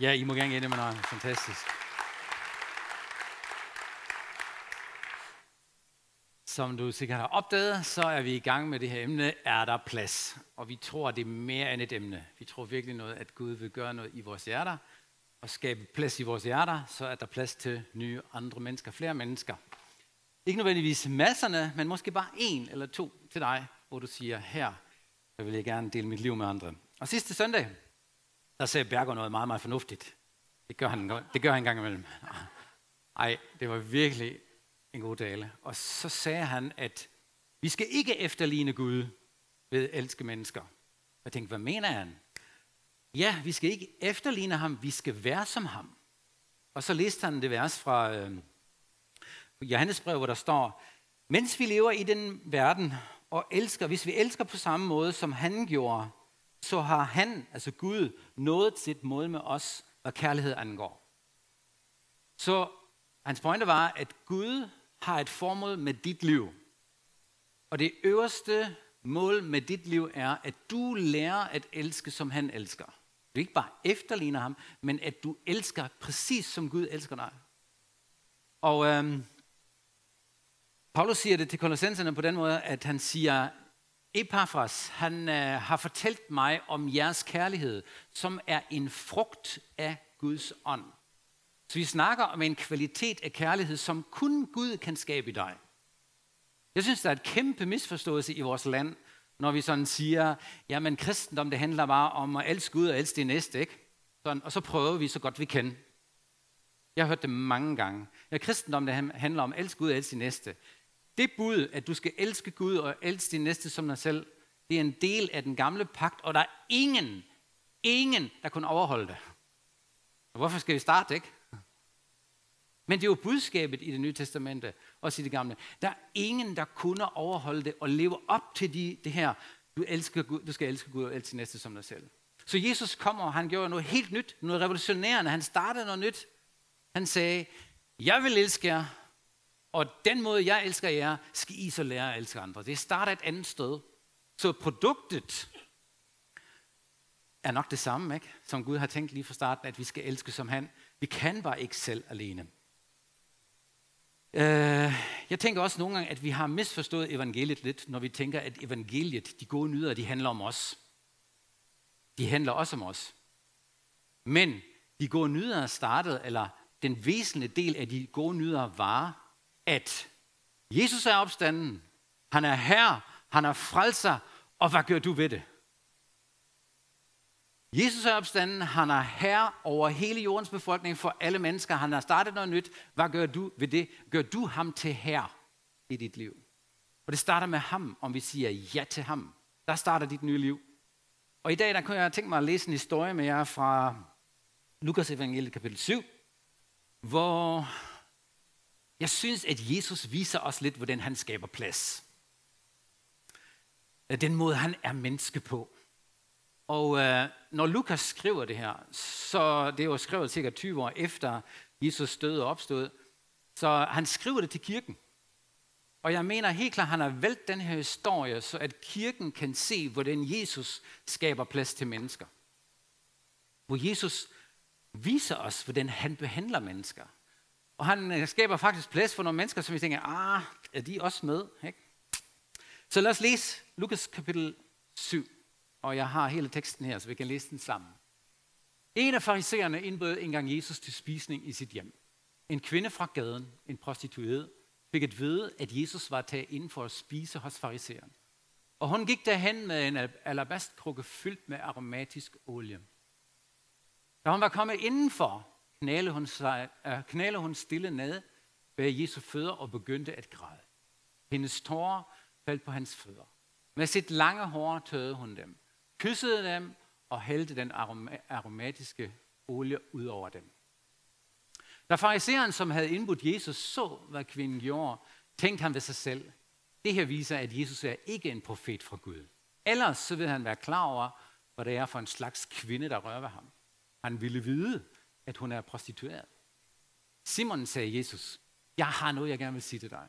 Ja, I må gerne give med noget. Fantastisk. Som du sikkert har opdaget, så er vi i gang med det her emne, er der plads? Og vi tror, det er mere end et emne. Vi tror virkelig noget, at Gud vil gøre noget i vores hjerter, og skabe plads i vores hjerter, så er der plads til nye andre mennesker, flere mennesker. Ikke nødvendigvis masserne, men måske bare en eller to til dig, hvor du siger, her jeg vil jeg gerne dele mit liv med andre. Og sidste søndag, der sagde Berger noget meget, meget fornuftigt. Det gør han, det gør han en gang imellem. Ej, det var virkelig en god tale. Og så sagde han, at vi skal ikke efterligne Gud ved at elske mennesker. Jeg tænkte, hvad mener han? Ja, vi skal ikke efterligne ham, vi skal være som ham. Og så læste han det vers fra øh, Johannes brev, hvor der står, mens vi lever i den verden og elsker, hvis vi elsker på samme måde, som han gjorde, så har han, altså Gud, nået sit mål med os, hvad kærlighed angår. Så hans pointe var, at Gud har et formål med dit liv. Og det øverste mål med dit liv er, at du lærer at elske, som han elsker. Du ikke bare efterligner ham, men at du elsker præcis, som Gud elsker dig. Og øhm, Paulus siger det til kolossenserne på den måde, at han siger, Epaphras, han øh, har fortalt mig om jeres kærlighed, som er en frugt af Guds ånd. Så vi snakker om en kvalitet af kærlighed, som kun Gud kan skabe i dig. Jeg synes, der er et kæmpe misforståelse i vores land, når vi sådan siger, jamen kristendom, det handler bare om at elske Gud og elske det næste, ikke? Sådan, og så prøver vi så godt vi kan. Jeg har hørt det mange gange. Ja, kristendom, det handler om at elske Gud og elske det næste. Det bud, at du skal elske Gud og elske din næste som dig selv, det er en del af den gamle pagt, og der er ingen, ingen, der kunne overholde det. Og hvorfor skal vi starte, ikke? Men det er jo budskabet i det nye testamente, også i det gamle. Der er ingen, der kunne overholde det og leve op til de, det her, du, elsker Gud, du skal elske Gud og elske næste som dig selv. Så Jesus kommer, og han gjorde noget helt nyt, noget revolutionerende. Han startede noget nyt. Han sagde, jeg vil elske jer, og den måde, jeg elsker jer, skal I så lære at elske andre. Det starter et andet sted. Så produktet er nok det samme, ikke? som Gud har tænkt lige fra starten, at vi skal elske som han. Vi kan bare ikke selv alene. Øh, jeg tænker også nogle gange, at vi har misforstået evangeliet lidt, når vi tænker, at evangeliet, de gode nyheder, de handler om os. De handler også om os. Men de gode nyheder startede, eller den væsentlige del af de gode nyheder var, at Jesus er opstanden, han er her, han er frelser, og hvad gør du ved det? Jesus er opstanden, han er her over hele jordens befolkning for alle mennesker. Han har startet noget nyt. Hvad gør du ved det? Gør du ham til her i dit liv? Og det starter med ham, om vi siger ja til ham. Der starter dit nye liv. Og i dag der kunne jeg tænke mig at læse en historie med jer fra Lukas evangeliet kapitel 7, hvor jeg synes, at Jesus viser os lidt, hvordan han skaber plads. Øh, den måde, han er menneske på. Og øh, når Lukas skriver det her, så det er jo skrevet cirka 20 år efter Jesus døde og opstod, så han skriver det til kirken. Og jeg mener helt klart, at han har valgt den her historie, så at kirken kan se, hvordan Jesus skaber plads til mennesker. Hvor Jesus viser os, hvordan han behandler mennesker. Og han øh, skaber faktisk plads for nogle mennesker, som vi tænker, ah, er de også med? Ikke? Så lad os læse Lukas kapitel 7. Og jeg har hele teksten her, så vi kan læse den sammen. En af farisæerne indbød engang Jesus til spisning i sit hjem. En kvinde fra gaden, en prostitueret, fik at vide, at Jesus var taget ind for at spise hos farisæeren. Og hun gik derhen med en alabastkrukke fyldt med aromatisk olie. Da hun var kommet indenfor, knæle hun, sig, uh, knæle hun stille ned ved Jesu fødder og begyndte at græde. Hendes tårer faldt på hans fødder. Med sit lange hår tørrede hun dem, kyssede dem og hældte den aromatiske olie ud over dem. Da fariseren, som havde indbudt Jesus, så, hvad kvinden gjorde, tænkte han ved sig selv, det her viser, at Jesus er ikke en profet fra Gud. Ellers så vil han være klar over, hvad det er for en slags kvinde, der rører ved ham. Han ville vide, at hun er prostitueret. Simon sagde Jesus, jeg har noget, jeg gerne vil sige til dig.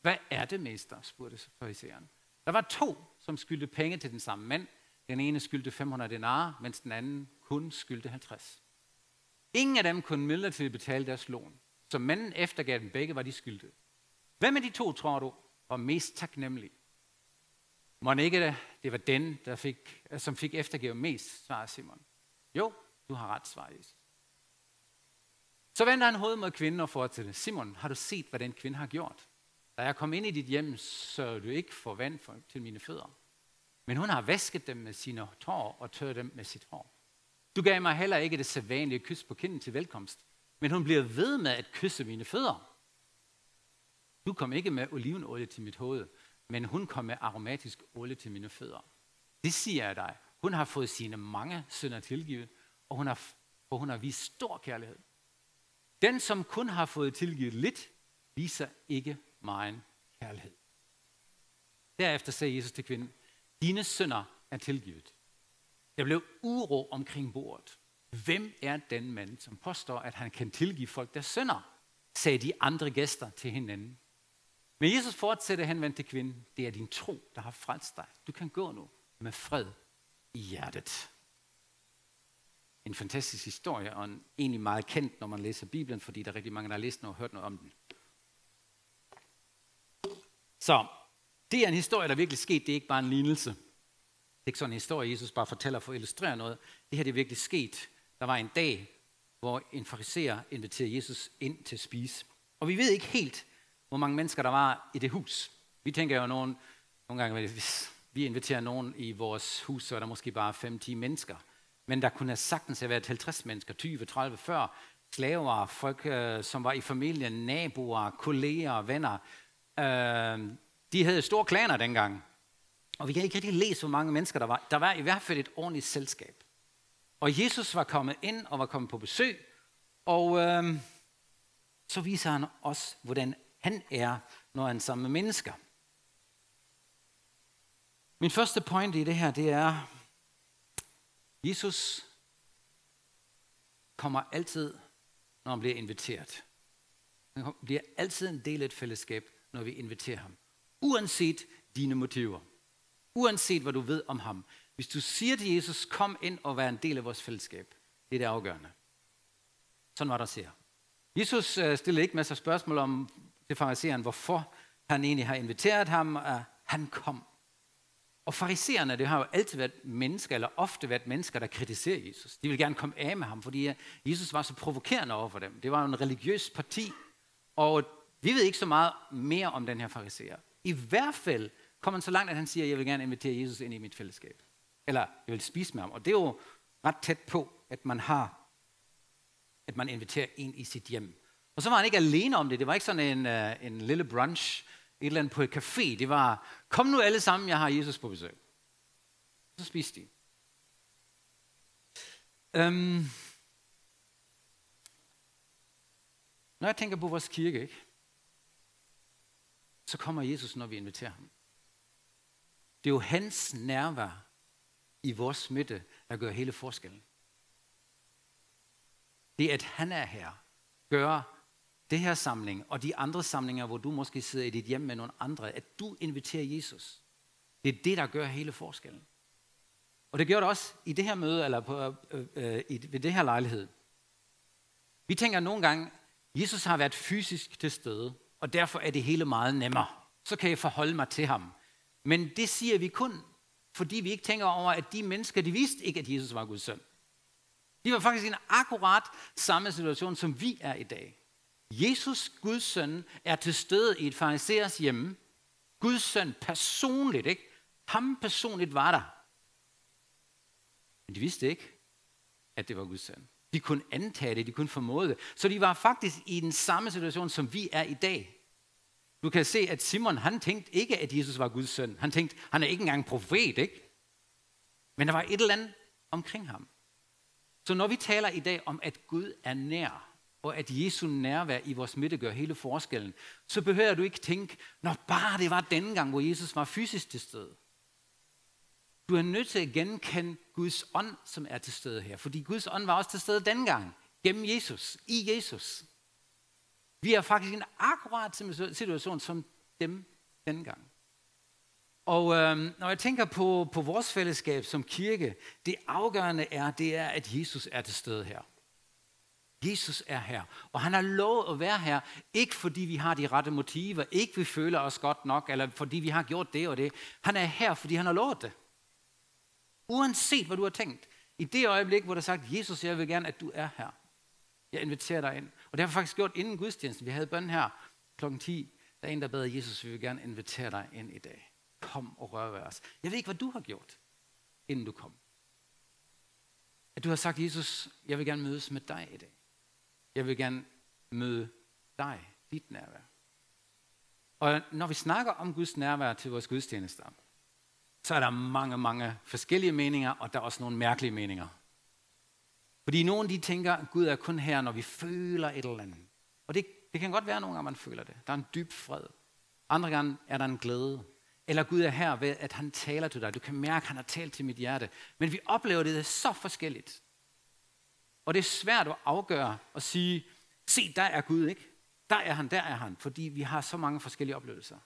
Hvad er det, mester? spurgte fariseren. Der var to, som skyldte penge til den samme mand. Den ene skyldte 500 denarer, mens den anden kun skyldte 50. Ingen af dem kunne midlertidigt betale deres lån. Så manden eftergav dem begge, var de skyldte. Hvem af de to, tror du, var mest taknemmelig? Må ikke det, det var den, der fik, som fik eftergivet mest, svarer Simon. Jo, du har ret, svarer Jesus. Så vender han hovedet mod kvinden og fortsætter. Simon, har du set, hvad den kvinde har gjort? Da jeg kom ind i dit hjem, så du ikke for vand for, til mine fødder. Men hun har vasket dem med sine tår og tørret dem med sit hår. Du gav mig heller ikke det sædvanlige kys på kinden til velkomst, men hun bliver ved med at kysse mine fødder. Du kom ikke med olivenolie til mit hoved, men hun kom med aromatisk olie til mine fødder. Det siger jeg dig. Hun har fået sine mange synder tilgivet, og hun har, og hun har vist stor kærlighed. Den, som kun har fået tilgivet lidt, viser ikke meget kærlighed. Derefter sagde Jesus til kvinden, dine synder er tilgivet. Der blev uro omkring bordet. Hvem er den mand, som påstår, at han kan tilgive folk der synder? sagde de andre gæster til hinanden. Men Jesus fortsætter henvendt til kvinden. Det er din tro, der har frelst dig. Du kan gå nu med fred i hjertet. En fantastisk historie, og en, egentlig meget kendt, når man læser Bibelen, fordi der er rigtig mange, der har læst den og hørt noget om den. Så det er en historie, der virkelig sket. Det er ikke bare en lignelse. Det er ikke sådan en historie, Jesus bare fortæller for at illustrere noget. Det her det er virkelig sket. Der var en dag, hvor en fariser inviterede Jesus ind til at spise. Og vi ved ikke helt, hvor mange mennesker der var i det hus. Vi tænker jo nogen, nogle gange, hvis vi inviterer nogen i vores hus, så er der måske bare 5-10 mennesker. Men der kunne sagtens have været 50 mennesker, 20, 30, 40 slaver, folk, øh, som var i familien, naboer, kolleger, venner. Øh, de havde store klaner dengang. Og vi kan ikke rigtig læse, hvor mange mennesker der var. Der var i hvert fald et ordentligt selskab. Og Jesus var kommet ind og var kommet på besøg. Og øh, så viser han os, hvordan han er, når han er sammen med mennesker. Min første point i det her, det er, Jesus kommer altid, når han bliver inviteret. Han bliver altid en del af et fællesskab, når vi inviterer ham. Uanset dine motiver. Uanset hvad du ved om ham. Hvis du siger til Jesus, kom ind og vær en del af vores fællesskab. Det er det afgørende. Sådan var der ser. Jesus øh, stillede ikke masser af spørgsmål om til fariseren, hvorfor han egentlig har inviteret ham, at han kom. Og fariserne, det har jo altid været mennesker, eller ofte været mennesker, der kritiserer Jesus. De vil gerne komme af med ham, fordi Jesus var så provokerende over for dem. Det var jo en religiøs parti, og vi ved ikke så meget mere om den her fariserer. I hvert fald kommer han så langt, at han siger, at jeg vil gerne invitere Jesus ind i mit fællesskab. Eller jeg vil spise med ham. Og det er jo ret tæt på, at man har, at man inviterer en i sit hjem. Og så var han ikke alene om det. Det var ikke sådan en, øh, en lille brunch, et eller andet på et café. Det var, kom nu alle sammen, jeg har Jesus på besøg. Så spiste de. Øhm, når jeg tænker på vores kirke, ikke? så kommer Jesus, når vi inviterer ham. Det er jo hans nærvær i vores midte, der gør hele forskellen. Det, at han er her, gør det her samling og de andre samlinger, hvor du måske sidder i dit hjem med nogle andre, at du inviterer Jesus. Det er det, der gør hele forskellen. Og det gør det også i det her møde, eller på, øh, øh, i, ved det her lejlighed. Vi tænker nogle gange, Jesus har været fysisk til stede, og derfor er det hele meget nemmere. Så kan jeg forholde mig til ham. Men det siger vi kun, fordi vi ikke tænker over, at de mennesker, de vidste ikke, at Jesus var Guds søn. De var faktisk i en akkurat samme situation, som vi er i dag. Jesus, Guds søn, er til stede i et fariseres hjemme. Guds søn personligt, ikke? Ham personligt var der. Men de vidste ikke, at det var Guds søn. De kunne antage det, de kunne formode det. Så de var faktisk i den samme situation, som vi er i dag. Du kan se, at Simon, han tænkte ikke, at Jesus var Guds søn. Han tænkte, han er ikke engang profet, ikke? Men der var et eller andet omkring ham. Så når vi taler i dag om, at Gud er nær, og at Jesu nærvær i vores midte gør hele forskellen, så behøver du ikke tænke, når bare det var denne gang, hvor Jesus var fysisk til stede. Du er nødt til at genkende Guds ånd, som er til stede her. Fordi Guds ånd var også til stede dengang, gennem Jesus, i Jesus. Vi er faktisk i en akkurat situation som dem dengang. Og øhm, når jeg tænker på, på vores fællesskab som kirke, det afgørende er, det er, at Jesus er til stede her. Jesus er her. Og han har lovet at være her, ikke fordi vi har de rette motiver, ikke vi føler os godt nok, eller fordi vi har gjort det og det. Han er her, fordi han har lovet det. Uanset hvad du har tænkt. I det øjeblik, hvor der er sagt, Jesus, jeg vil gerne, at du er her. Jeg inviterer dig ind. Og det har vi faktisk gjort inden gudstjenesten. Vi havde bøn her kl. 10. Der er en, der bad Jesus, vi vil gerne invitere dig ind i dag. Kom og rør ved os. Jeg ved ikke, hvad du har gjort, inden du kom. At du har sagt, Jesus, jeg vil gerne mødes med dig i dag. Jeg vil gerne møde dig, dit nærvær. Og når vi snakker om Guds nærvær til vores gudstjenester, så er der mange, mange forskellige meninger, og der er også nogle mærkelige meninger. Fordi nogle de tænker, at Gud er kun her, når vi føler et eller andet. Og det, det kan godt være nogle gange, man føler det. Der er en dyb fred. Andre gange er der en glæde. Eller Gud er her ved, at han taler til dig. Du kan mærke, at han har talt til mit hjerte. Men vi oplever det så forskelligt. Og det er svært at afgøre og sige, se, der er Gud, ikke? Der er han, der er han. Fordi vi har så mange forskellige oplevelser.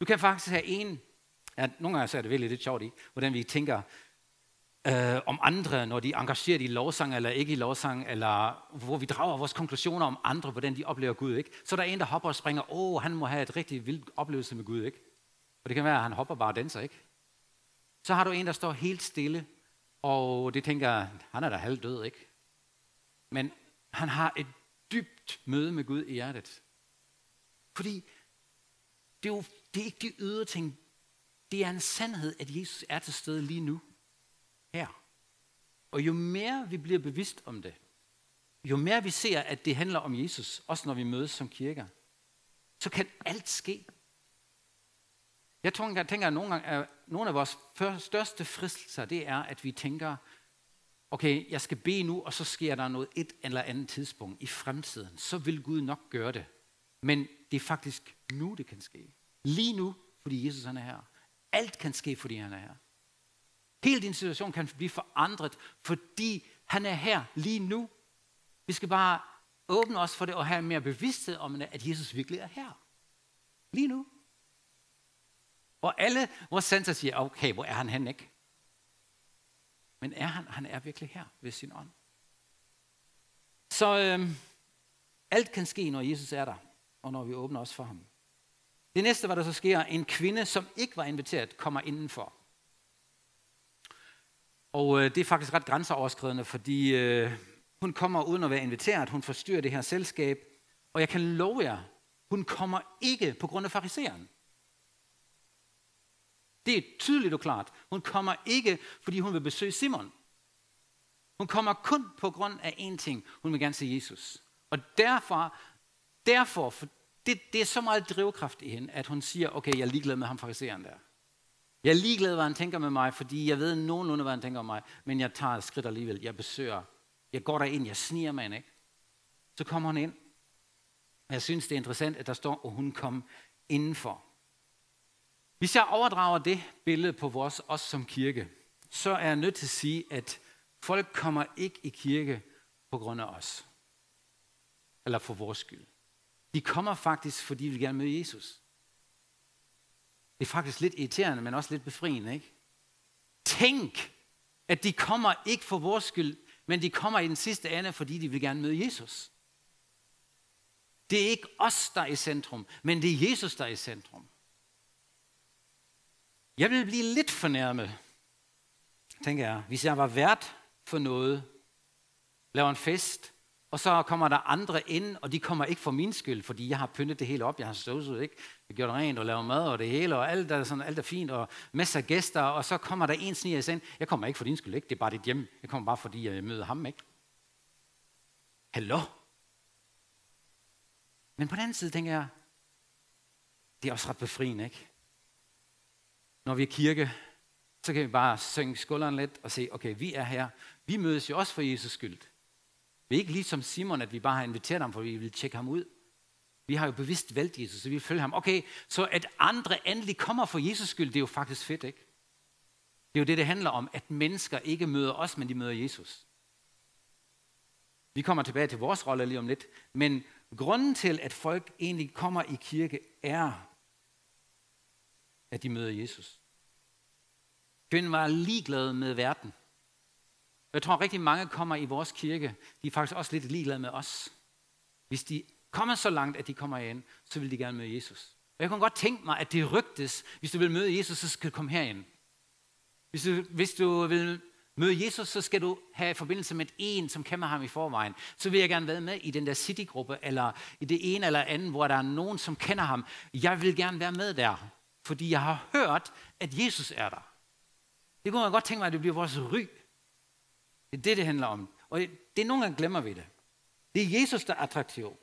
Du kan faktisk have en, ja, nogle gange så er det virkelig lidt sjovt i, hvordan vi tænker øh, om andre, når de er engageret i lovsang eller ikke i lovsang, eller hvor vi drager vores konklusioner om andre, hvordan de oplever Gud, ikke? Så der er en, der hopper og springer, åh, oh, han må have et rigtig vildt oplevelse med Gud, ikke? Og det kan være, at han hopper bare og danser, ikke? Så har du en, der står helt stille, og det tænker, han er da halvdød, ikke? Men han har et dybt møde med Gud i hjertet. Fordi det er jo det er ikke de ydre ting. Det er en sandhed, at Jesus er til stede lige nu. Her. Og jo mere vi bliver bevidst om det, jo mere vi ser, at det handler om Jesus, også når vi mødes som kirker, så kan alt ske. Jeg tror, jeg tænker, at nogle, gange, at nogle af vores største fristelser, det er, at vi tænker, okay, jeg skal bede nu, og så sker der noget et eller andet tidspunkt i fremtiden. Så vil Gud nok gøre det. Men det er faktisk nu, det kan ske. Lige nu, fordi Jesus han er her. Alt kan ske, fordi han er her. Hele din situation kan blive forandret, fordi han er her lige nu. Vi skal bare åbne os for det og have mere bevidsthed om det, at Jesus virkelig er her. Lige nu. Og alle vores sanser siger, okay, hvor er han hen, ikke? Men er han, han er virkelig her ved sin ånd. Så øhm, alt kan ske, når Jesus er der, og når vi åbner os for ham. Det næste, hvad der så sker, en kvinde, som ikke var inviteret, kommer indenfor. Og øh, det er faktisk ret grænseoverskridende, fordi øh, hun kommer uden at være inviteret, hun forstyrrer det her selskab, og jeg kan love jer, hun kommer ikke på grund af fariseren. Det er tydeligt og klart. Hun kommer ikke, fordi hun vil besøge Simon. Hun kommer kun på grund af én ting. Hun vil gerne se Jesus. Og derfor, derfor for det, det er så meget drivkraft i hende, at hun siger, okay, jeg er ligeglad med ham fariseren der. Jeg er ligeglad, hvad han tænker med mig, fordi jeg ved nogenlunde, hvad han tænker om mig, men jeg tager et skridt alligevel. Jeg besøger. Jeg går derind, jeg sniger mig ind, ikke? Så kommer hun ind. Jeg synes, det er interessant, at der står, at hun kom indenfor. Hvis jeg overdrager det billede på vores, os som kirke, så er jeg nødt til at sige, at folk kommer ikke i kirke på grund af os. Eller for vores skyld. De kommer faktisk, fordi vi vil gerne møde Jesus. Det er faktisk lidt irriterende, men også lidt befriende, ikke? Tænk, at de kommer ikke for vores skyld, men de kommer i den sidste ende, fordi de vil gerne møde Jesus. Det er ikke os, der er i centrum, men det er Jesus, der er i centrum. Jeg ville blive lidt fornærmet, tænker jeg, hvis jeg var vært for noget, laver en fest, og så kommer der andre ind, og de kommer ikke for min skyld, fordi jeg har pyntet det hele op, jeg har støvsuget, ikke? Jeg gjort rent og lavet mad og det hele, og alt er, sådan, alt er fint, og masser af gæster, og så kommer der en sniger ind. Jeg kommer ikke for din skyld, ikke? Det er bare dit hjem. Jeg kommer bare, fordi jeg møder ham, ikke? Hallo? Men på den anden side tænker jeg, det er også ret befriende, ikke? Når vi er kirke, så kan vi bare synge skulderen lidt og se, okay, vi er her. Vi mødes jo også for Jesus skyld. Vi er ikke ligesom Simon, at vi bare har inviteret ham, for vi vil tjekke ham ud. Vi har jo bevidst valgt Jesus, så vi følger ham. Okay, så at andre endelig kommer for Jesus skyld, det er jo faktisk fedt, ikke? Det er jo det, det handler om, at mennesker ikke møder os, men de møder Jesus. Vi kommer tilbage til vores rolle lige om lidt, men grunden til, at folk egentlig kommer i kirke, er, at de møder Jesus. Kvinden var ligeglad med verden. Jeg tror rigtig mange kommer i vores kirke, de er faktisk også lidt ligeglade med os. Hvis de kommer så langt, at de kommer ind, så vil de gerne møde Jesus. Og jeg kunne godt tænke mig, at det rygtes, hvis du vil møde Jesus, så skal du komme herind. Hvis du, hvis du vil møde Jesus, så skal du have forbindelse med en, som kender ham i forvejen. Så vil jeg gerne være med i den der citygruppe, eller i det ene eller andet, hvor der er nogen, som kender ham. Jeg vil gerne være med der, fordi jeg har hørt, at Jesus er der. Det kunne man godt tænke mig, at det bliver vores ry. Det er det, det handler om. Og det er nogle gange glemmer vi det. Det er Jesus, der er attraktiv.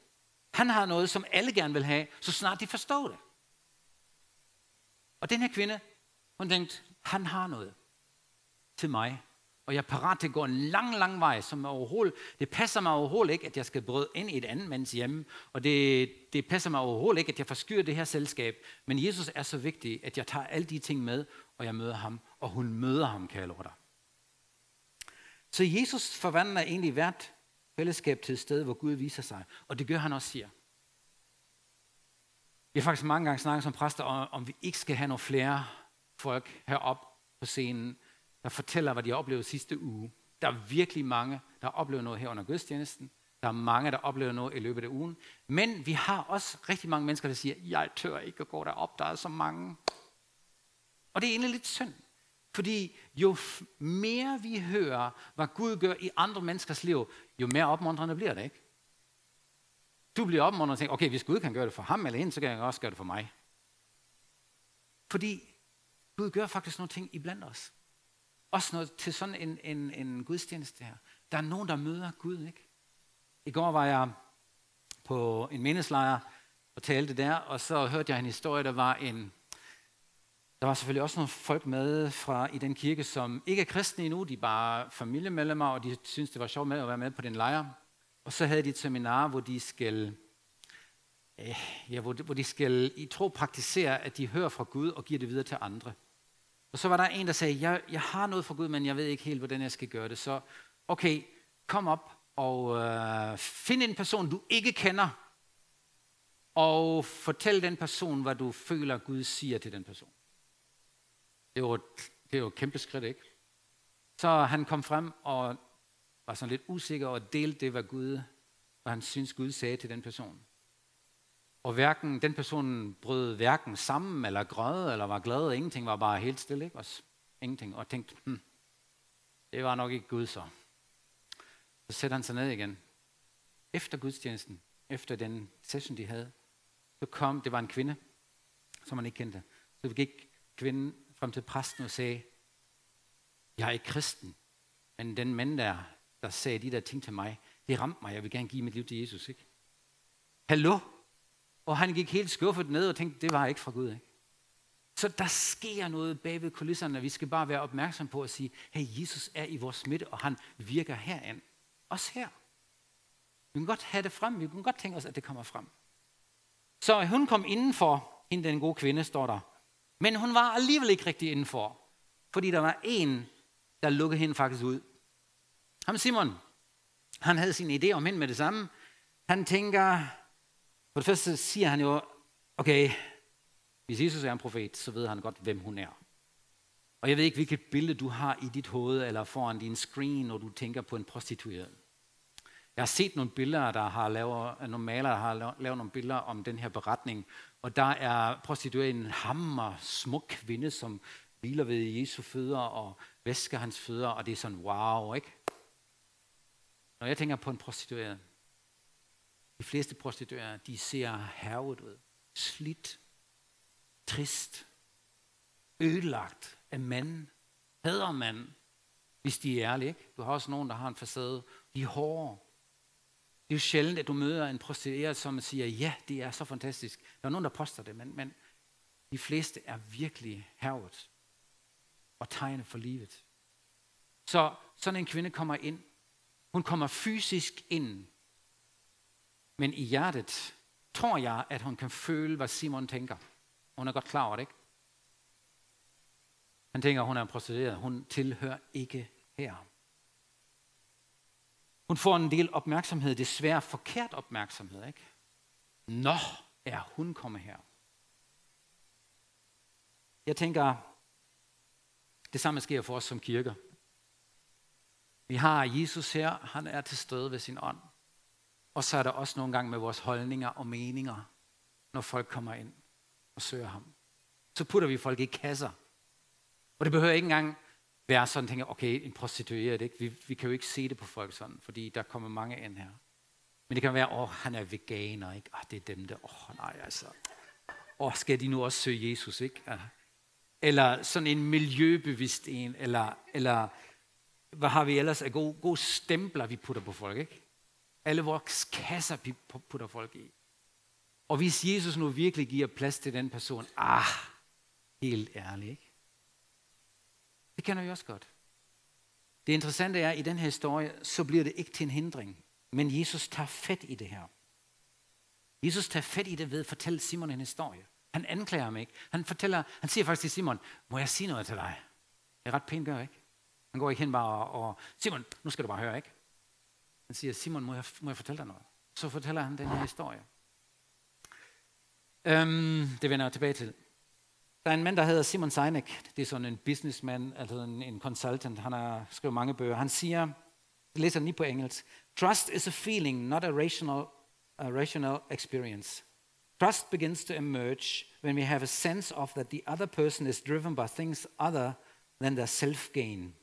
Han har noget, som alle gerne vil have, så snart de forstår det. Og den her kvinde, hun tænkte, han har noget til mig. Og jeg er parat til at gå en lang, lang vej, som overhovedet, det passer mig overhovedet ikke, at jeg skal bryde ind i et andet mands hjem. Og det, det passer mig overhovedet ikke, at jeg forskyder det her selskab. Men Jesus er så vigtig, at jeg tager alle de ting med, og jeg møder ham, og hun møder ham, kan jeg love dig. Så Jesus forvandler egentlig hvert fællesskab til et sted, hvor Gud viser sig. Og det gør han også siger. Vi har faktisk mange gange snakket som præster om, om vi ikke skal have nogle flere folk herop på scenen, der fortæller, hvad de har oplevet sidste uge. Der er virkelig mange, der har oplevet noget her under gudstjenesten. Der er mange, der oplever noget i løbet af ugen. Men vi har også rigtig mange mennesker, der siger, jeg tør ikke at gå derop, der er så mange. Og det er egentlig lidt synd. Fordi jo mere vi hører, hvad Gud gør i andre menneskers liv, jo mere opmuntrende bliver det, ikke? Du bliver opmuntret og tænker, okay, hvis Gud kan gøre det for ham eller hende, så kan jeg også gøre det for mig. Fordi Gud gør faktisk nogle ting iblandt os. Også noget til sådan en, en, en gudstjeneste her. Der er nogen, der møder Gud, ikke? I går var jeg på en mindeslejr og talte der, og så hørte jeg en historie, der var en, der var selvfølgelig også nogle folk med fra i den kirke, som ikke er kristne endnu, de er bare familiemedlemmer, og de synes det var sjovt med at være med på den lejr. Og så havde de et seminar, hvor de skal, øh, ja, hvor, de, hvor de skal i tro praktisere, at de hører fra Gud og giver det videre til andre. Og så var der en, der sagde, jeg, jeg har noget fra Gud, men jeg ved ikke helt, hvordan jeg skal gøre det. Så okay, kom op og øh, find en person, du ikke kender, og fortæl den person, hvad du føler, Gud siger til den person. Det var, det var et kæmpe skridt, ikke? Så han kom frem og var sådan lidt usikker og delte det, hvad Gud, hvad han synes Gud sagde til den person. Og hverken, den person brød hverken sammen, eller grød, eller var glad, og ingenting var bare helt stille, ikke? Også ingenting, og tænkte, hm, det var nok ikke Gud så. Så sætter han sig ned igen. Efter gudstjenesten, efter den session, de havde, så kom, det var en kvinde, som man ikke kendte. Så gik kvinden frem til præsten og sagde, jeg er ikke kristen, men den mand der, der sagde de der ting til mig, det ramte mig, jeg vil gerne give mit liv til Jesus, ikke? Hallo? Og han gik helt skuffet ned og tænkte, det var ikke fra Gud, ikke? Så der sker noget bag ved kulisserne, vi skal bare være opmærksom på at sige, hey, Jesus er i vores midte, og han virker herind. Også her. Vi kan godt have det frem, vi kan godt tænke os, at det kommer frem. Så hun kom indenfor, hende den gode kvinde, står der. Men hun var alligevel ikke rigtig indenfor, fordi der var en, der lukkede hende faktisk ud. Ham Simon, han havde sin idé om hende med det samme. Han tænker, for det første siger han jo, okay, hvis Jesus er en profet, så ved han godt, hvem hun er. Og jeg ved ikke, hvilket billede du har i dit hoved eller foran din screen, når du tænker på en prostitueret. Jeg har set nogle billeder, der har lavet, nogle malere, der har lavet nogle billeder om den her beretning, og der er prostitueret en hammer smuk kvinde, som hviler ved Jesu fødder og væsker hans fødder, og det er sådan, wow, ikke? Når jeg tænker på en prostitueret, de fleste prostituerede, de ser hervet ud, slidt, trist, ødelagt af manden, hader manden, hvis de er ærlige. Ikke? Du har også nogen, der har en facade. De er hårde. Det er jo sjældent, at du møder en prostitueret, som siger, ja, det er så fantastisk. Der er nogen, der påstår det, men, men de fleste er virkelig hervet og tegnet for livet. Så sådan en kvinde kommer ind. Hun kommer fysisk ind. Men i hjertet tror jeg, at hun kan føle, hvad Simon tænker. Hun er godt klar over det, ikke? Han tænker, hun er en prostitueret. Hun tilhører ikke her. Hun får en del opmærksomhed, desværre forkert opmærksomhed, ikke? Nå, er hun kommet her. Jeg tænker, det samme sker for os som kirker. Vi har Jesus her, han er til stede ved sin ånd. Og så er der også nogle gange med vores holdninger og meninger, når folk kommer ind og søger ham. Så putter vi folk i kasser. Og det behøver ikke engang være sådan, tænker, okay, en prostitueret, ikke? Vi, vi kan jo ikke se det på folk sådan, fordi der kommer mange ind her. Men det kan være, åh, oh, han er veganer, ikke? Oh, det er dem der, åh, oh, nej, altså. Åh, skal de nu også søge Jesus, ikke? Ja. Eller sådan en miljøbevidst en, eller, eller hvad har vi ellers af gode, gode stempler, vi putter på folk, ikke? Alle vores kasser, vi putter folk i. Og hvis Jesus nu virkelig giver plads til den person, ah, helt ærligt, ikke? Det kender vi også godt. Det interessante er, at i den her historie, så bliver det ikke til en hindring. Men Jesus tager fat i det her. Jesus tager fat i det ved at fortælle Simon en historie. Han anklager ham ikke. Han, fortæller, han siger faktisk til Simon, må jeg sige noget til dig? Det er ret pænt gør, ikke? Han går ikke hen bare og, og Simon, nu skal du bare høre, ikke? Han siger, Simon, må jeg, må jeg fortælle dig noget? Så fortæller han den her historie. Øhm, det vender jeg tilbage til. Der er en mand, der hedder Simon Sinek. Det er sådan en businessman, altså en, en consultant. Han har skrevet mange bøger. Han siger, jeg læser lige på engelsk. Trust is a feeling, not a rational, a rational experience. Trust begins to emerge when we have a sense of that the other person is driven by things other than their self-gain.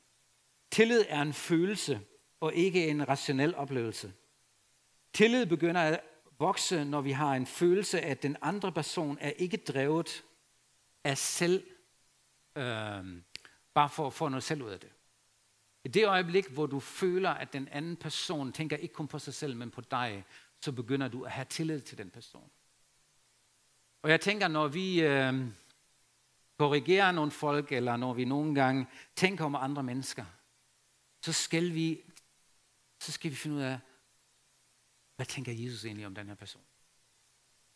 Tillid er en følelse, og ikke en rationel oplevelse. Tillid begynder at vokse, når vi har en følelse af, at den andre person er ikke drevet af selv, øh, bare for at få noget selv ud af det. I det øjeblik, hvor du føler, at den anden person tænker ikke kun på sig selv, men på dig, så begynder du at have tillid til den person. Og jeg tænker, når vi øh, korrigerer nogle folk, eller når vi nogle gange tænker om andre mennesker, så skal vi, så skal vi finde ud af, hvad tænker Jesus egentlig om den her person?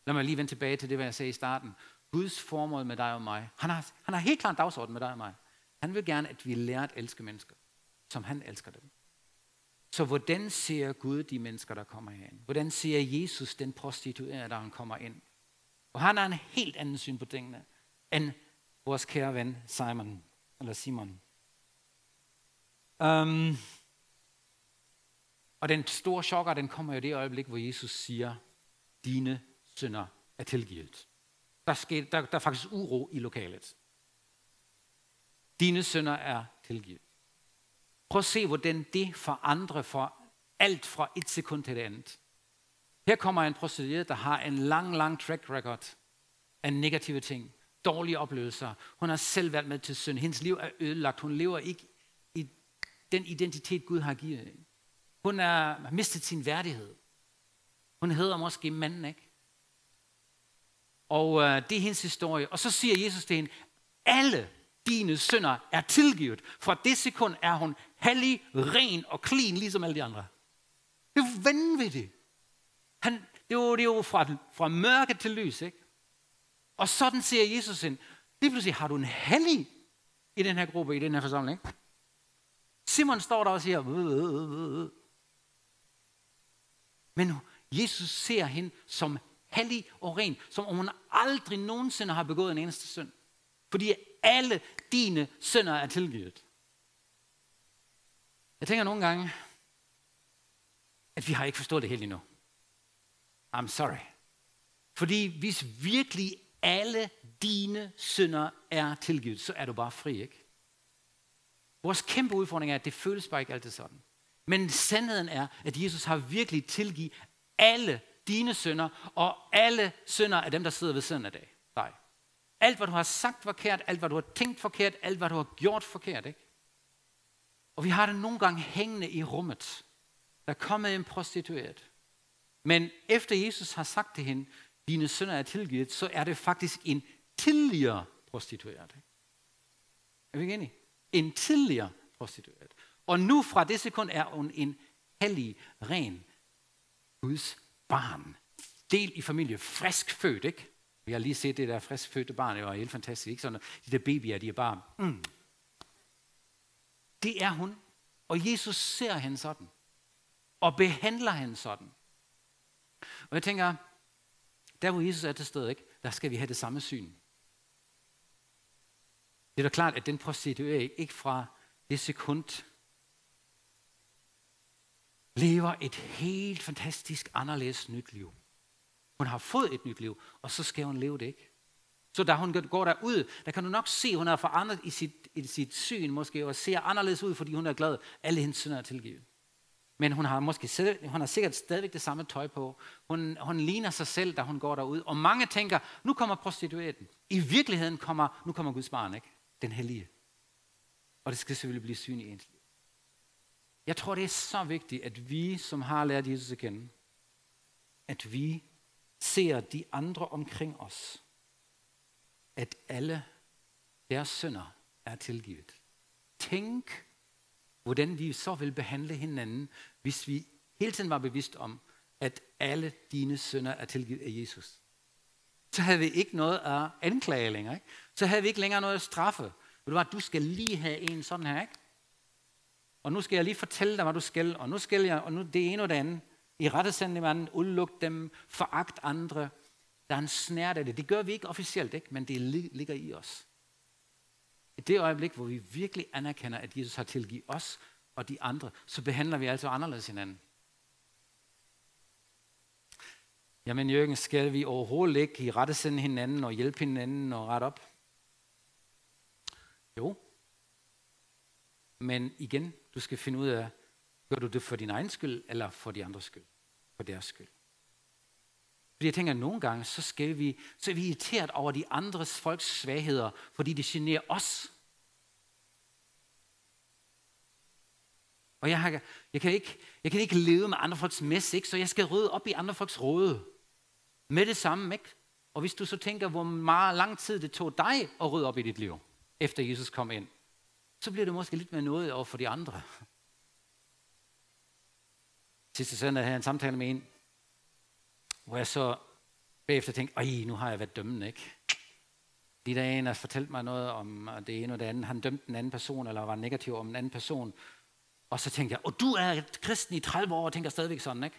Lad mig lige vende tilbage til det, hvad jeg sagde i starten. Guds formål med dig og mig. Han har, han har helt klart dagsorden med dig og mig. Han vil gerne, at vi lærer at elske mennesker, som han elsker dem. Så hvordan ser Gud de mennesker, der kommer herind? Hvordan ser Jesus den prostituerede, der han kommer ind? Og han har en helt anden syn på tingene, end vores kære ven Simon, eller Simon. Um, og den store chokker, den kommer jo i det øjeblik, hvor Jesus siger, dine synder er tilgivet. Der, sker, der, der er faktisk uro i lokalet. Dine synder er tilgivet. Prøv at se, hvordan det forandrer for alt fra et sekund til det andet. Her kommer en prostitueret, der har en lang, lang track record af negative ting, dårlige oplevelser. Hun har selv været med til synd. Hendes liv er ødelagt. Hun lever ikke i den identitet, Gud har givet. Hun er, har mistet sin værdighed. Hun hedder måske manden, ikke? Og øh, det er hendes historie. Og så siger Jesus til hende, alle dine synder er tilgivet. Fra det sekund er hun hellig, ren og clean, ligesom alle de andre. Det er jo vanvittigt. Han, det, er jo, det er jo fra, fra mørke til lys, ikke? Og sådan siger Jesus ind. Lige pludselig har du en hellig i den her gruppe, i den her forsamling. Simon står der og siger, men Jesus ser hende som hellig og ren, som om hun aldrig nogensinde har begået en eneste synd. Fordi alle dine synder er tilgivet. Jeg tænker nogle gange, at vi har ikke forstået det helt endnu. I'm sorry. Fordi hvis virkelig alle dine synder er tilgivet, så er du bare fri, ikke? Vores kæmpe udfordring er, at det føles bare ikke altid sådan. Men sandheden er, at Jesus har virkelig tilgivet alle dine synder, og alle synder af dem, der sidder ved siden af dig. Nej. Alt, hvad du har sagt forkert, alt, hvad du har tænkt forkert, alt, hvad du har gjort forkert. Ikke? Og vi har det nogle gange hængende i rummet. Der er kommet en prostitueret. Men efter Jesus har sagt til hende, dine synder er tilgivet, så er det faktisk en tidligere prostitueret. Er vi ikke enige? En tidligere prostitueret. Og nu fra det sekund er hun en hellig, ren Guds barn. Del i familie, frisk født, ikke? Vi har lige set det der frisk fødte barn, det var helt fantastisk, ikke? Sådan, de der babyer, de er bare, mm. Det er hun. Og Jesus ser hende sådan. Og behandler hende sådan. Og jeg tænker, der hvor Jesus er til stede, ikke? der skal vi have det samme syn. Det er da klart, at den prostituerede ikke fra det sekund, lever et helt fantastisk anderledes nyt liv. Hun har fået et nyt liv, og så skal hun leve det ikke. Så da hun går derud, der kan du nok se, at hun er forandret i sit, i sit syn måske, og ser anderledes ud, fordi hun er glad. Alle hendes synder er tilgivet. Men hun har måske hun har sikkert stadigvæk det samme tøj på. Hun, hun ligner sig selv, da hun går derud. Og mange tænker, nu kommer prostitueten. I virkeligheden kommer, nu kommer Guds barn, ikke? Den hellige. Og det skal selvfølgelig blive synligt. Jeg tror, det er så vigtigt, at vi, som har lært Jesus at kende, at vi ser de andre omkring os, at alle deres sønder er tilgivet. Tænk, hvordan vi så vil behandle hinanden, hvis vi hele tiden var bevidst om, at alle dine sønder er tilgivet af Jesus. Så havde vi ikke noget at anklage længere. Ikke? Så havde vi ikke længere noget at straffe. Ved du hvad, du skal lige have en sådan her, ikke? Og nu skal jeg lige fortælle dig, hvad du skal, og nu skal jeg, og nu det ene og det andet. I rettesende manden, udluk dem, foragt andre. Der er en snært af det. Det gør vi ikke officielt, ikke? men det ligger i os. I det øjeblik, hvor vi virkelig anerkender, at Jesus har tilgivet os og de andre, så behandler vi altså anderledes hinanden. Jamen Jørgen, skal vi overhovedet ikke i rettesende hinanden og hjælpe hinanden og rette op? Jo. Men igen, du skal finde ud af, gør du det for din egen skyld, eller for de andres skyld? For deres skyld. Fordi jeg tænker, at nogle gange, så, skal vi, så er vi irriteret over de andres folks svagheder, fordi det generer os. Og jeg, har, jeg, kan ikke, jeg kan ikke leve med andre folks mess, ikke? så jeg skal rydde op i andre folks råde. Med det samme, ikke? Og hvis du så tænker, hvor meget lang tid det tog dig at rydde op i dit liv, efter Jesus kom ind, så bliver det måske lidt mere noget over for de andre. Sidste søndag havde jeg en samtale med en, hvor jeg så bagefter tænkte, ej, nu har jeg været dømmende, ikke? De der en har fortalt mig noget om det ene og det andet. Han dømte en anden person, eller var negativ om en anden person. Og så tænkte jeg, og du er kristen i 30 år og tænker stadigvæk sådan, ikke?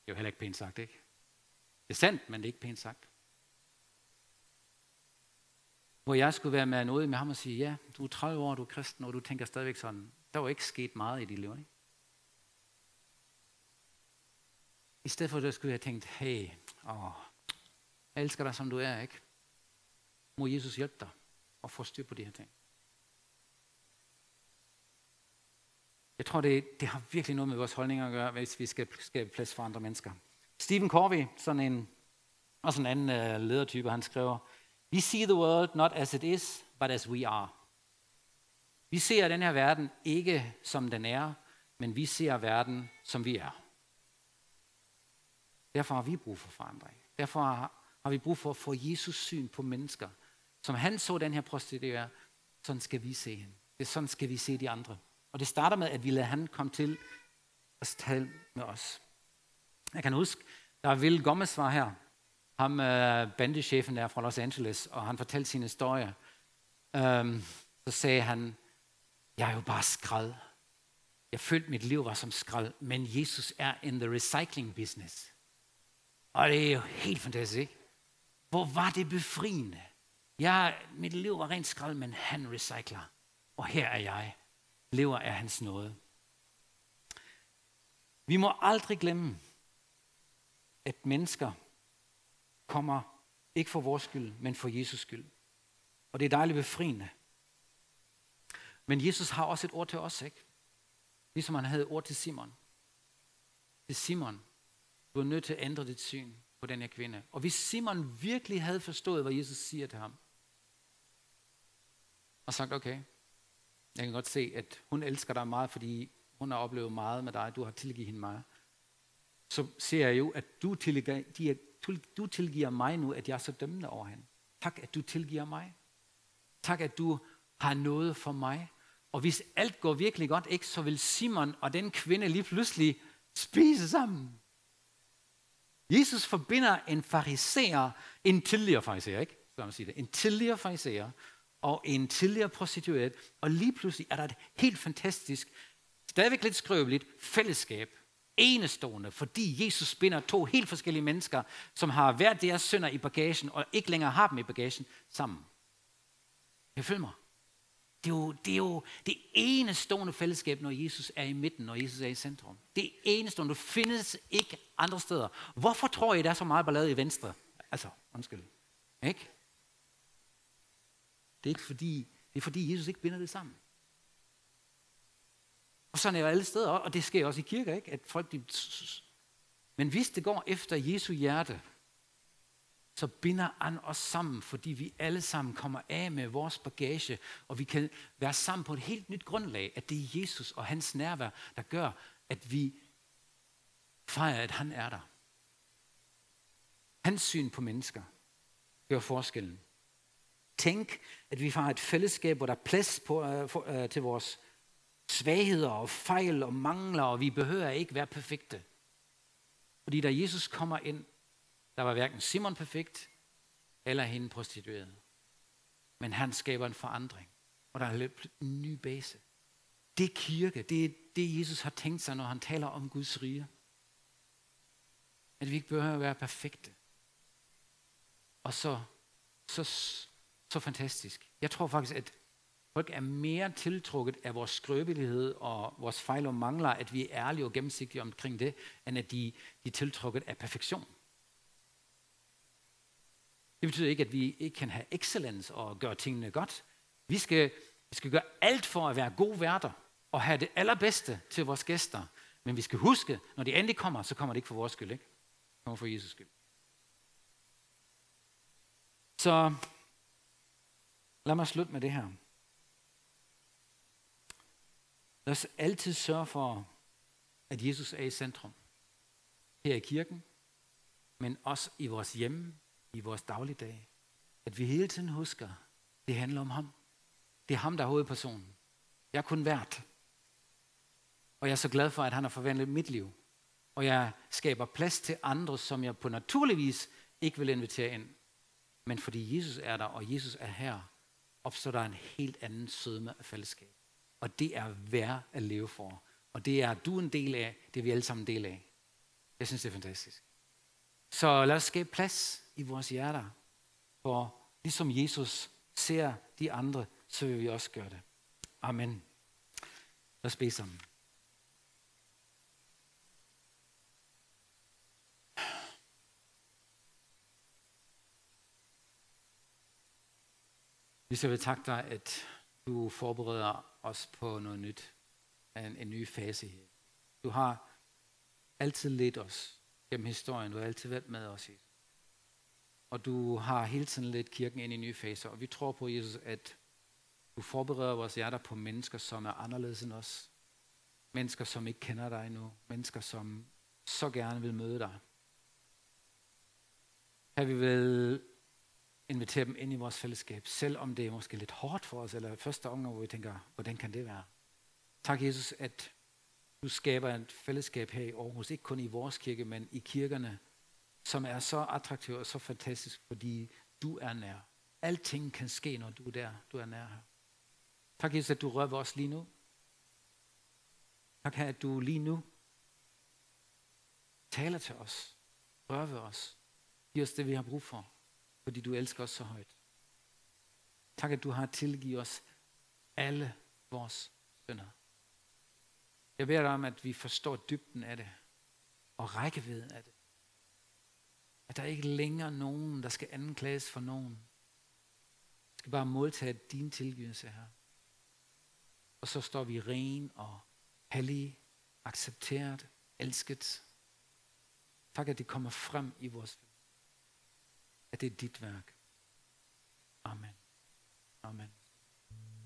Det er jo heller ikke pænt sagt, ikke? Det er sandt, men det er ikke pænt sagt. Hvor jeg skulle være med noget med ham og sige, ja, du er 30 år, du er kristen, og du tænker stadigvæk sådan. Der var ikke sket meget i dit liv, ikke? I stedet for det skulle jeg have tænkt, hey, åh, jeg elsker dig som du er, ikke? Må Jesus hjælpe dig og få styr på de her ting. Jeg tror, det, det har virkelig noget med vores holdninger at gøre, hvis vi skal skabe plads for andre mennesker. Stephen Covey, sådan en, også en anden uh, ledertype, han skriver, We see the world not as it is, but as we are. Vi ser den her verden ikke som den er, men vi ser verden som vi er. Derfor har vi brug for forandring. Derfor har vi brug for at få Jesus syn på mennesker. Som han så den her prostituerede, sådan skal vi se hende. Det sådan skal vi se de andre. Og det starter med, at vi lader han komme til at tale med os. Jeg kan huske, der er Will Gomez var her. Ham uh, bandechefen der fra Los Angeles, og han fortalte sin historie. Um, så sagde han, jeg er jo bare skrald. Jeg følte, mit liv var som skrald, men Jesus er in the recycling business. Og det er jo helt fantastisk. Hvor var det befriende. Jeg, mit liv var rent skrald, men han recycler. Og her er jeg. Lever af hans nåde. Vi må aldrig glemme, at mennesker kommer ikke for vores skyld, men for Jesus skyld. Og det er dejligt befriende. Men Jesus har også et ord til os, ikke? Ligesom han havde et ord til Simon. Til Simon, du er nødt til at ændre dit syn på den her kvinde. Og hvis Simon virkelig havde forstået, hvad Jesus siger til ham, og sagt, okay, jeg kan godt se, at hun elsker dig meget, fordi hun har oplevet meget med dig, du har tilgivet hende meget. Så ser jeg jo, at du tilgiver, du tilgiver mig nu, at jeg er så dømmende over hende. Tak, at du tilgiver mig. Tak, at du har noget for mig. Og hvis alt går virkelig godt, ikke, så vil Simon og den kvinde lige pludselig spise sammen. Jesus forbinder en fariserer, en tidligere fariserer, ikke? Så man sige det. En tidligere fariserer og en tidligere prostitueret, og lige pludselig er der et helt fantastisk, stadigvæk lidt skrøbeligt fællesskab, enestående, fordi Jesus binder to helt forskellige mennesker, som har været deres sønder i bagagen, og ikke længere har dem i bagagen, sammen. Jeg følger mig. Det er, jo, det er jo det enestående fællesskab, når Jesus er i midten, når Jesus er i centrum. Det enestående. Det findes ikke andre steder. Hvorfor tror I, der er så meget ballade i venstre? Altså, undskyld. Ikke? Det er ikke fordi, det er fordi Jesus ikke binder det sammen. Og sådan er det alle steder, og det sker også i kirker, ikke? At folk, de... Men hvis det går efter Jesu hjerte, så binder han os sammen, fordi vi alle sammen kommer af med vores bagage, og vi kan være sammen på et helt nyt grundlag, at det er Jesus og hans nærvær, der gør, at vi fejrer, at han er der. Hans syn på mennesker gør forskellen. Tænk, at vi har et fællesskab, hvor der er plads på, øh, for, øh, til vores svagheder og fejl og mangler, og vi behøver ikke være perfekte. Fordi da Jesus kommer ind, der var hverken Simon perfekt, eller hende prostitueret. Men han skaber en forandring, og der er en ny base. Det kirke, det er det, Jesus har tænkt sig, når han taler om Guds rige. At vi ikke behøver at være perfekte. Og så, så, så fantastisk. Jeg tror faktisk, at folk er mere tiltrukket af vores skrøbelighed og vores fejl og mangler, at vi er ærlige og gennemsigtige omkring det, end at de, de er tiltrukket af perfektion. Det betyder ikke, at vi ikke kan have excellence og gøre tingene godt. Vi skal, vi skal gøre alt for at være gode værter og have det allerbedste til vores gæster. Men vi skal huske, når de endelig kommer, så kommer det ikke for vores skyld, ikke? Det kommer for Jesus skyld. Så lad mig slutte med det her. Lad os altid sørge for, at Jesus er i centrum. Her i kirken, men også i vores hjem, i vores dagligdag. At vi hele tiden husker, det handler om ham. Det er ham, der er hovedpersonen. Jeg er kun vært. Og jeg er så glad for, at han har forvandlet mit liv. Og jeg skaber plads til andre, som jeg på naturlig vis ikke vil invitere ind. Men fordi Jesus er der, og Jesus er her, opstår der en helt anden sødme af fællesskab. Og det er værd at leve for. Og det er du en del af, det er vi alle sammen en del af. Jeg synes, det er fantastisk. Så lad os skabe plads i vores hjerter, for ligesom Jesus ser de andre, så vil vi også gøre det. Amen. Lad os bede sammen. Vi skal vil takke dig, at du forbereder os på noget nyt. En, en ny fase her. Du har altid ledt os gennem historien. Du har altid været med os, Jesus. Og du har hele tiden ledt kirken ind i nye faser. Og vi tror på, Jesus, at du forbereder vores hjerter på mennesker, som er anderledes end os. Mennesker, som ikke kender dig endnu. Mennesker, som så gerne vil møde dig. Her vi vil invitere dem ind i vores fællesskab, selvom det er måske lidt hårdt for os, eller første omgang, hvor vi tænker, hvordan kan det være? Tak, Jesus, at du skaber et fællesskab her i Aarhus, ikke kun i vores kirke, men i kirkerne, som er så attraktiv og så fantastisk, fordi du er nær. Alting kan ske, når du er der. Du er nær her. Tak, Jesus, at du rører os lige nu. Tak, at du lige nu taler til os. rører ved os. giver os det, vi har brug for fordi du elsker os så højt. Tak, at du har tilgivet os alle vores synder. Jeg beder dig om, at vi forstår dybden af det, og rækkevidden af det. At der ikke længere nogen, der skal anklages for nogen. Vi skal bare modtage din tilgivelse her. Og så står vi ren og hellige, accepteret, elsket. Tak, at det kommer frem i vores at det er dit værk. Amen. Amen.